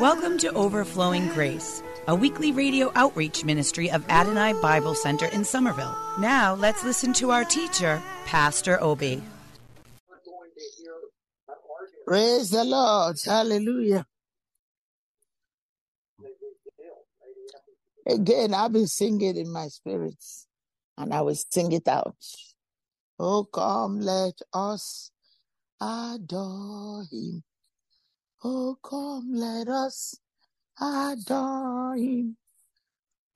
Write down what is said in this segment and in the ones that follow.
Welcome to Overflowing Grace, a weekly radio outreach ministry of Adonai Bible Center in Somerville. Now let's listen to our teacher, Pastor Obi. Praise the Lord. Hallelujah. Again, I've been singing in my spirits, and I will sing it out. Oh, come, let us adore him. Oh, come, let us adore him.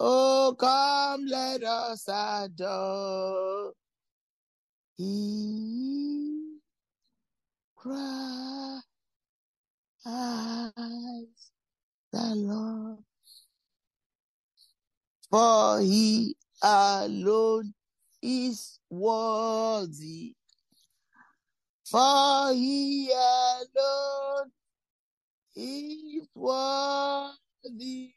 Oh, come, let us adore him. Christ the Lord. For he alone is worthy. For he alone is worthy.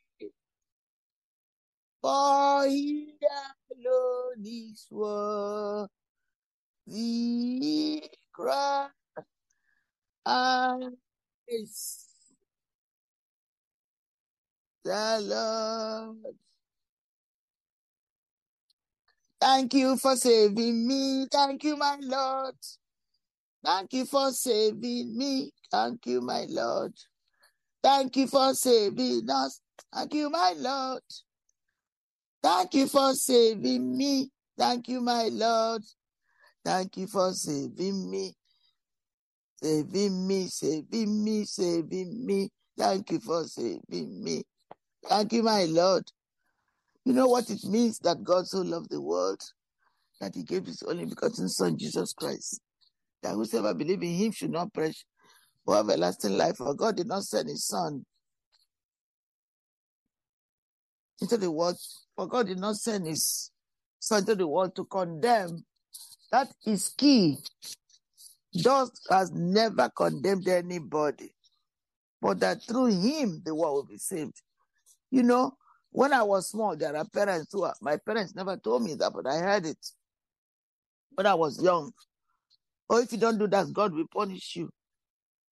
For he alone is worthy. Christ is the Lord. Thank you for saving me. Thank you, my Lord. Thank you for saving me. Thank you, my Lord. Thank you for saving us. Thank you, my Lord. Thank you for saving me. Thank you, my Lord. Thank you for saving me. Saving me, saving me, saving me. Thank you for saving me. Thank you, my Lord. You know what it means that God so loved the world that he gave his only begotten Son, Jesus Christ, that whosoever believe in him should not perish for everlasting life. For God did not send his Son into the world, for God did not send his Son into the world to condemn. That is key. God has never condemned anybody, but that through him the world will be saved. You know, when I was small, there are parents who are, my parents never told me that, but I heard it when I was young. Oh, if you don't do that, God will punish you.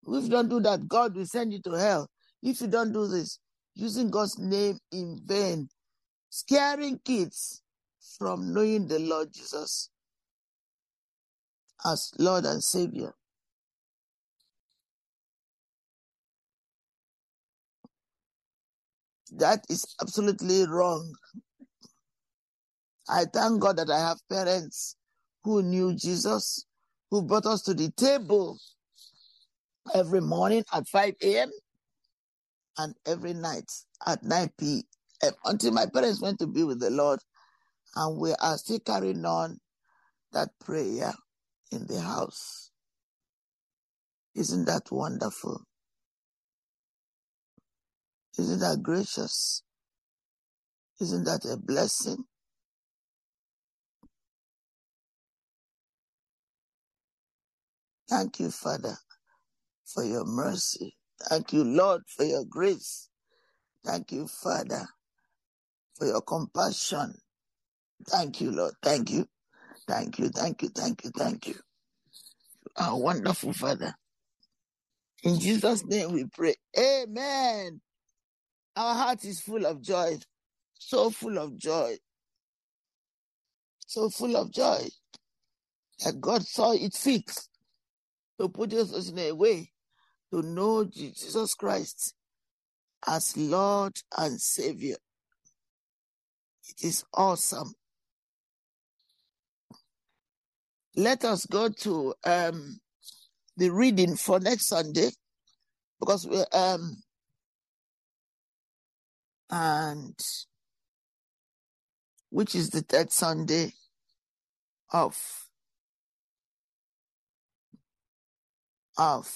If you don't do that, God will send you to hell. If you don't do this, using God's name in vain, scaring kids from knowing the Lord Jesus as Lord and Savior. That is absolutely wrong. I thank God that I have parents who knew Jesus, who brought us to the table every morning at 5 a.m. and every night at 9 p.m. until my parents went to be with the Lord. And we are still carrying on that prayer in the house. Isn't that wonderful? Isn't that gracious? Isn't that a blessing? Thank you, Father, for your mercy. Thank you, Lord, for your grace. Thank you, Father, for your compassion. Thank you, Lord. Thank you. Thank you. Thank you. Thank you. Thank you. Our wonderful Father. In Jesus' name we pray. Amen. Our heart is full of joy. So full of joy. So full of joy that God saw it fit to put us in a way to know Jesus Christ as Lord and Savior. It is awesome. Let us go to um, the reading for next Sunday because we um and which is the third Sunday of of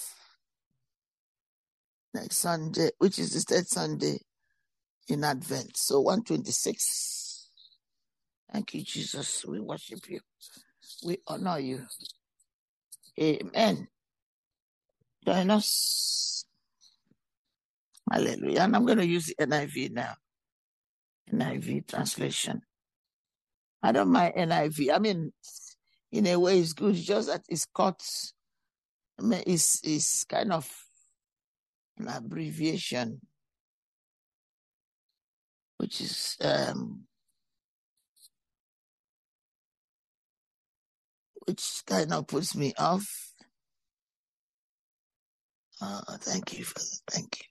next Sunday, which is the third Sunday in Advent. So 126. Thank you, Jesus. We worship you. We honor you. Amen. Join us. Hallelujah. And I'm going to use the NIV now. NIV translation. I don't mind NIV. I mean, in a way, it's good. Just that it's cut. I mean, it's, it's kind of an abbreviation, which is um, which kind of puts me off. Oh, thank you, Father. Thank you.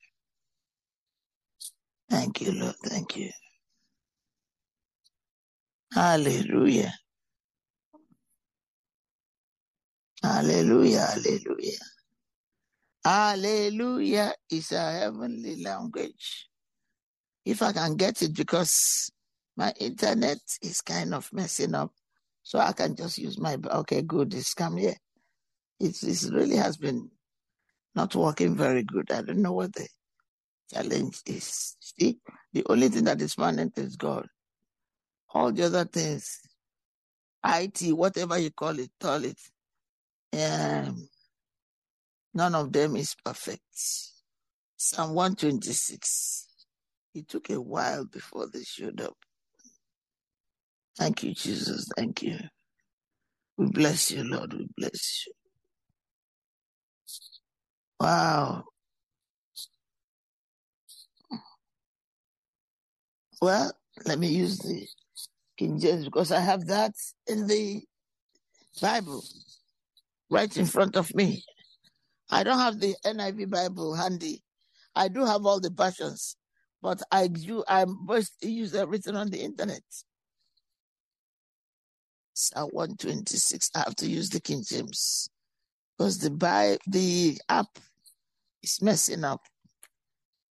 Thank you, Lord. Thank you. Hallelujah. Hallelujah. Hallelujah. Hallelujah is a heavenly language. If I can get it because my internet is kind of messing up. So I can just use my okay, good, it's come here. It, it really has been not working very good. I don't know what the challenge is. See, the only thing that is permanent is God. All the other things, IT, whatever you call it, call it, um, none of them is perfect. Psalm 126. It took a while before they showed up. Thank you, Jesus. Thank you. We bless you, Lord. We bless you. Wow. Well, let me use the King James because I have that in the Bible right in front of me. I don't have the NIV Bible handy. I do have all the versions, but I do I must use them written on the internet. Psalm 126. I have to use the King James because the Bible, the app is messing up.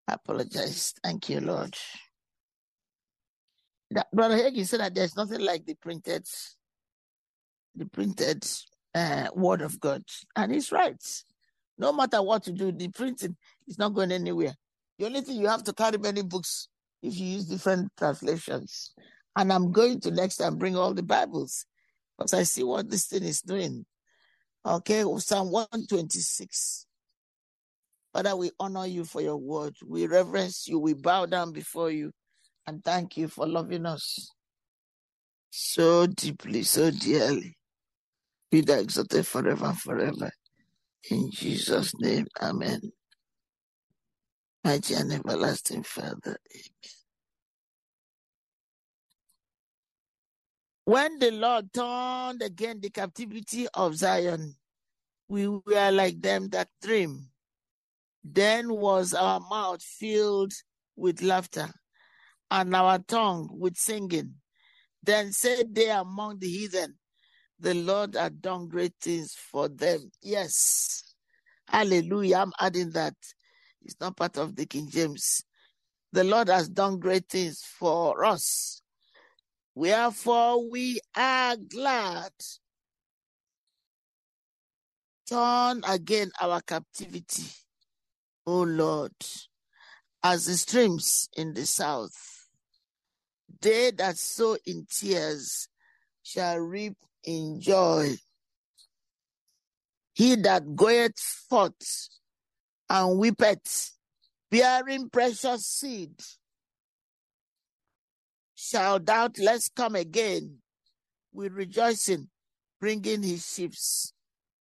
I apologize. Thank you, Lord. That, Brother Hagin said that there's nothing like the printed, the printed uh, Word of God, and he's right. No matter what you do, the printing is not going anywhere. The only thing you have to carry many books if you use different translations. And I'm going to next time bring all the Bibles because I see what this thing is doing. Okay, Psalm 126. Father, we honor you for your word. We reverence you. We bow down before you and thank you for loving us so deeply, so dearly. Be thou exalted forever and forever. In Jesus' name, amen. Mighty and everlasting Father, amen. When the Lord turned again the captivity of Zion, we were like them that dream. Then was our mouth filled with laughter, and our tongue with singing. Then said they among the heathen, The Lord had done great things for them. Yes. Hallelujah. I'm adding that. It's not part of the King James. The Lord has done great things for us. Wherefore we are glad. Turn again our captivity, O Lord, as the streams in the south. They that sow in tears shall reap in joy. He that goeth forth and weepeth, bearing precious seed, shall doubtless come again with rejoicing, bringing his ships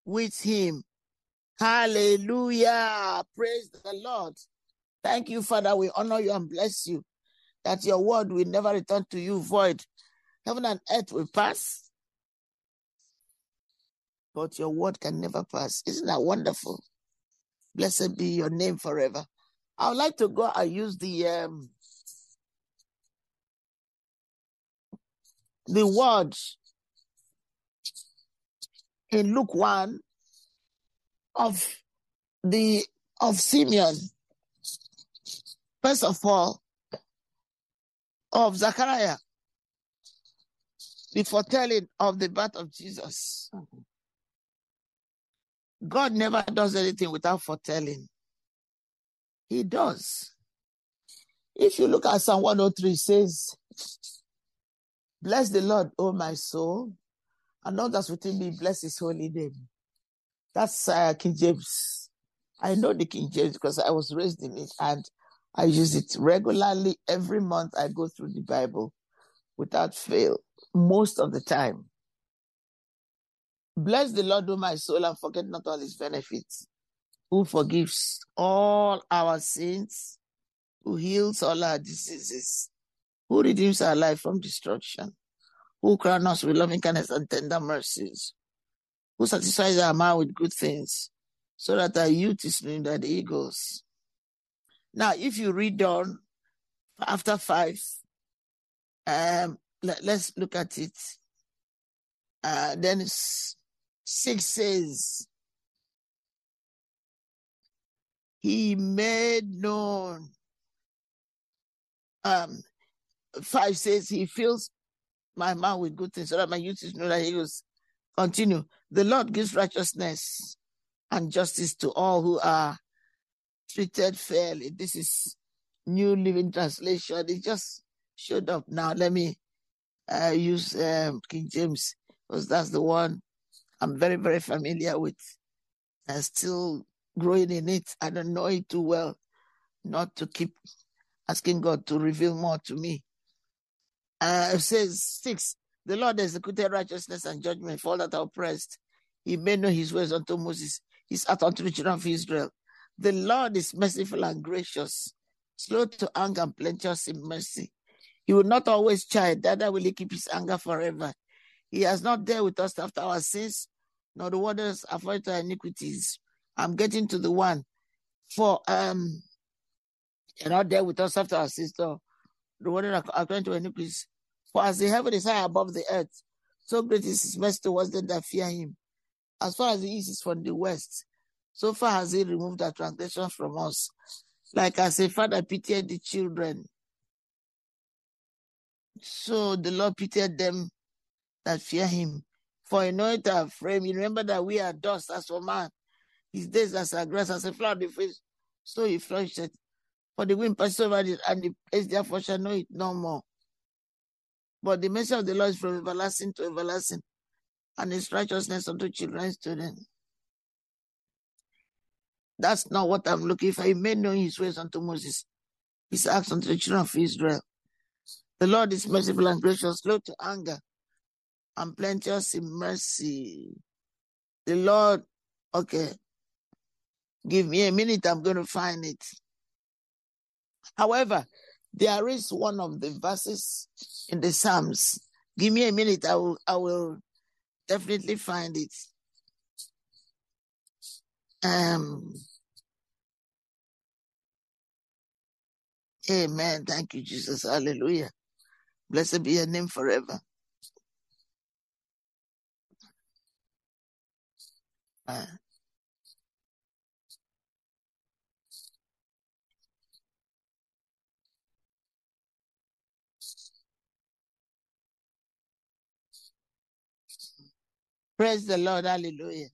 with him. Hallelujah. Praise the Lord. Thank you, Father. We honor you and bless you that your word will never return to you void. Heaven and earth will pass, but your word can never pass. Isn't that wonderful? Blessed be your name forever. I would like to go and use the um, the word in Luke 1 of the of Simeon. First of all, of Zechariah, the foretelling of the birth of Jesus. God never does anything without foretelling. He does. If you look at Psalm 103, it says, Bless the Lord, O my soul, and all that's within me, bless his holy name. That's uh, King James. I know the King James because I was raised in it and I use it regularly. Every month I go through the Bible without fail, most of the time. Bless the Lord, O my soul, and forget not all his benefits, who forgives all our sins, who heals all our diseases, who redeems our life from destruction, who crowns us with loving kindness and tender mercies, who satisfies our mind with good things, so that our youth is renewed like the eagles. Now, if you read on after five, um, let, us look at it. Uh, then six says, He made known. Um, five says, He fills my mouth with good things so that my youth is know that He was. Continue. The Lord gives righteousness and justice to all who are treated fairly. This is New Living Translation. It just showed up now. Let me uh, use um, King James because that's the one I'm very, very familiar with. I'm still growing in it. I don't know it too well, not to keep asking God to reveal more to me. Uh, it says six. The Lord executed righteousness and judgment for all that are oppressed. He made known his ways unto Moses, his act unto the children of Israel. The Lord is merciful and gracious, slow to anger and plenteous in mercy. He will not always chide, neither will he keep his anger forever. He has not dealt with us after our sins, nor the waters after our iniquities. I'm getting to the one. For um you're not there with us after our sins, the waters according to iniquities. For as the heaven is high above the earth, so great is his mercy towards them that fear him. As far as the east is from the west, so far has he removed our transgressions from us. Like as a father pitied the children, so the Lord pitied them that fear him. For knoweth our frame. You remember that we are dust as for man. His days as a grass, as a flower the face, so he flourished it. For the wind passes over it, and the place therefore shall know it no more. But the mercy of the Lord is from everlasting to everlasting, and his righteousness unto children's children. That's not what I'm looking for. He made known his ways unto Moses, his acts unto the children of Israel. The Lord is merciful and gracious, slow to anger, and plenteous in mercy. The Lord, okay, give me a minute, I'm going to find it. However, there is one of the verses in the Psalms. Give me a minute, I will, I will definitely find it. Um, amen. Thank you, Jesus. Hallelujah. Blessed be your name forever. Uh, praise the Lord. Hallelujah.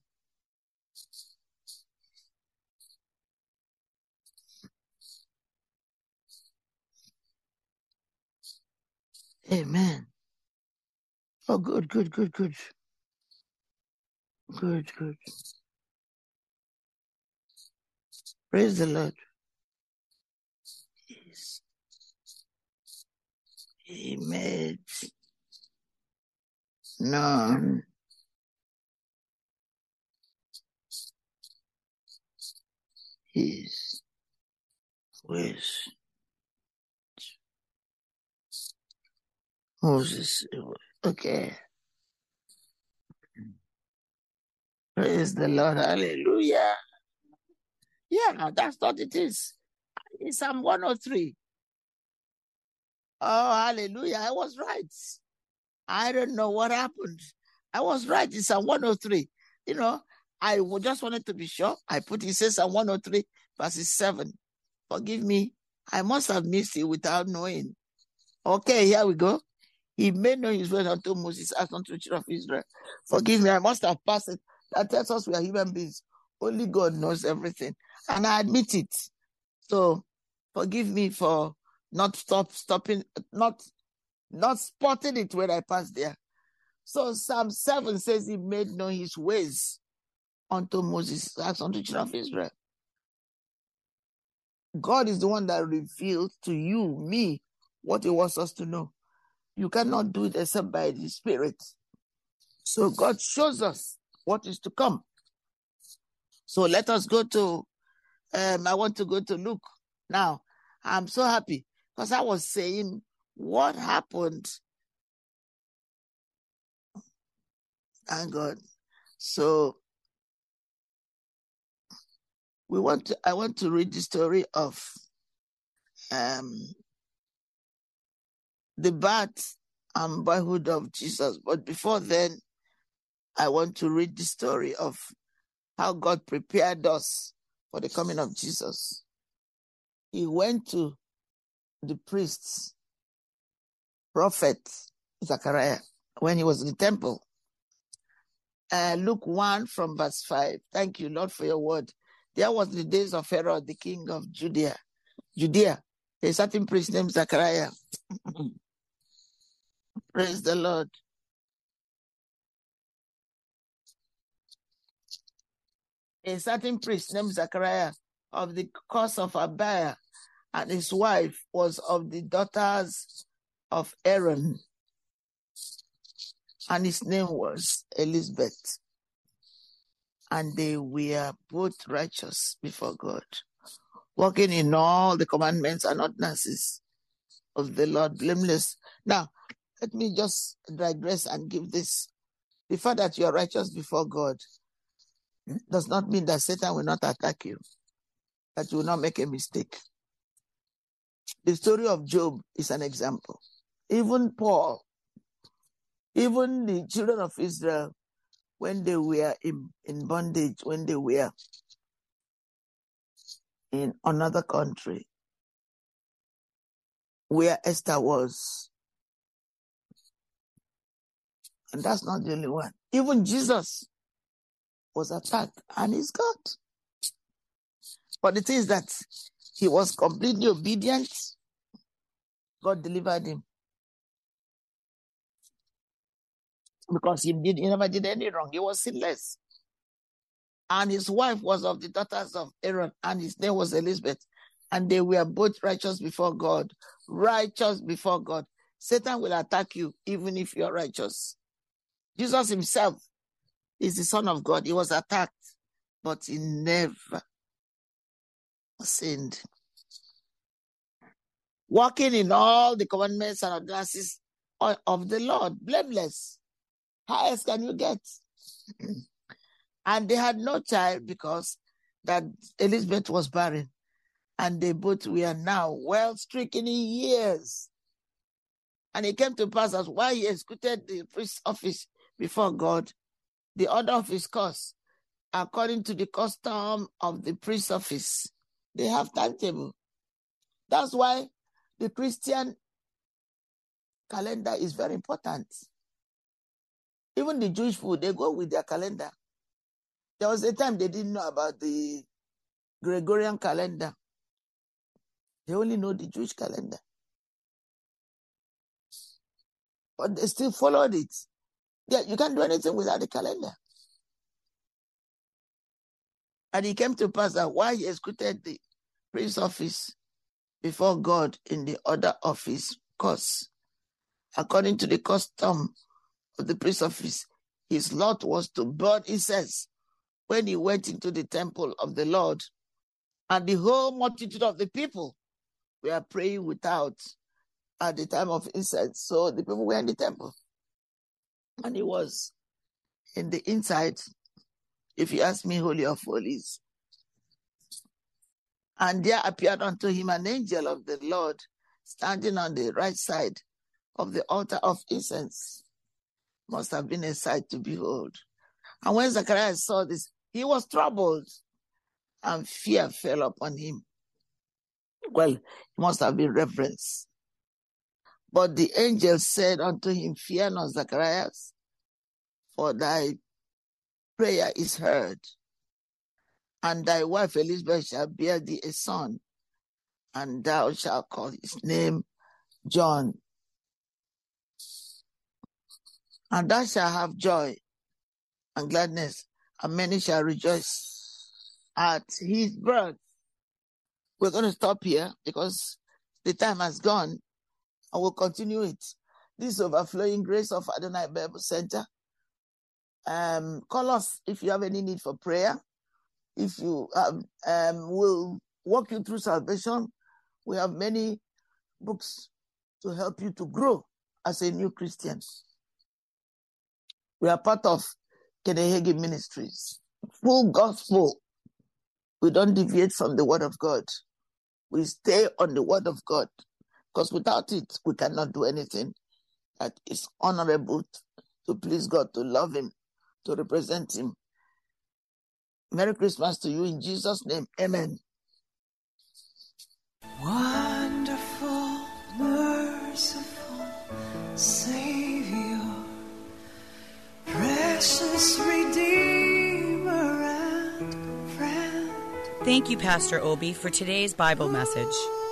Amen. Oh, good, good, good, good. Good, good. Praise the Lord. Yes. He made known his ways. Moses. Okay. Praise the Lord. Hallelujah. Yeah, that's what it is. It's Psalm 103. Oh, hallelujah. I was right. I don't know what happened. I was right. It's Psalm 103. You know, I just wanted to be sure. I put it says Psalm 103, verses 7. Forgive me. I must have missed it without knowing. Okay, here we go. He made known his word unto Moses, asked unto the children of Israel. Forgive me, I must have passed it. That tells us we are human beings. Only God knows everything. And I admit it. So forgive me for not stop stopping, not not spotting it when I passed there. So Psalm 7 says he made known his ways unto Moses, asked unto the children of Israel. God is the one that revealed to you, me, what he wants us to know. You cannot do it except by the Spirit. So God shows us what is to come. So let us go to, um, I want to go to Luke now. I'm so happy because I was saying what happened. Thank God. So we want to, I want to read the story of um, the birth and boyhood of Jesus. But before then, I want to read the story of how God prepared us for the coming of Jesus. He went to the priests, prophet Zechariah, when he was in the temple. Uh, Luke 1 from verse 5. Thank you, Lord, for your word. There was the days of Herod, the king of Judea. Judea, a certain priest named Zechariah. Praise the Lord. A certain priest named Zachariah of the course of Abiah, and his wife was of the daughters of Aaron, and his name was Elizabeth. And they were both righteous before God, walking in all the commandments and ordinances of the Lord blameless. Now, let me just digress and give this. The fact that you are righteous before God does not mean that Satan will not attack you, that you will not make a mistake. The story of Job is an example. Even Paul, even the children of Israel, when they were in, in bondage, when they were in another country, where Esther was. And that's not the only one. Even Jesus was attacked and he's God. But the thing is that he was completely obedient. God delivered him. Because he did he never did any wrong. He was sinless. And his wife was of the daughters of Aaron, and his name was Elizabeth. And they were both righteous before God. Righteous before God. Satan will attack you even if you're righteous. Jesus himself is the Son of God. He was attacked, but he never sinned. Walking in all the commandments and ordinances of the Lord, blameless. How else can you get? and they had no child because that Elizabeth was barren, and they both were now well stricken in years. And it came to pass as while he executed the priest's office before God, the order of his course, according to the custom of the priest's office. They have timetable. That's why the Christian calendar is very important. Even the Jewish food, they go with their calendar. There was a time they didn't know about the Gregorian calendar. They only know the Jewish calendar. But they still followed it. Yeah, you can't do anything without the calendar. And it came to pass that while he executed the priest's office before God in the order of his course, according to the custom of the priest's office, his lot was to burn incense when he went into the temple of the Lord. And the whole multitude of the people were praying without at the time of incense. So the people were in the temple. And he was in the inside, if you ask me, Holy of Holies. And there appeared unto him an angel of the Lord standing on the right side of the altar of incense. Must have been a sight to behold. And when Zacharias saw this, he was troubled, and fear fell upon him. Well, it must have been reverence. But the angel said unto him, Fear not, Zacharias, for thy prayer is heard, and thy wife Elizabeth shall bear thee a son, and thou shalt call his name John. And thou shalt have joy and gladness, and many shall rejoice at his birth. We're going to stop here because the time has gone, and we'll continue it. This overflowing grace of Adonai Bible Center. Um, call us if you have any need for prayer. If you have, um, we'll walk you through salvation. We have many books to help you to grow as a new Christian. We are part of Kenneth Hagin Ministries. Full gospel. We don't deviate from the word of God. We stay on the word of God. Because without it, we cannot do anything that is honorable to please God, to love Him, to represent Him. Merry Christmas to you in Jesus' name. Amen. Wonderful, merciful Savior, precious Redeemer and friend. Thank you, Pastor Obi, for today's Bible message.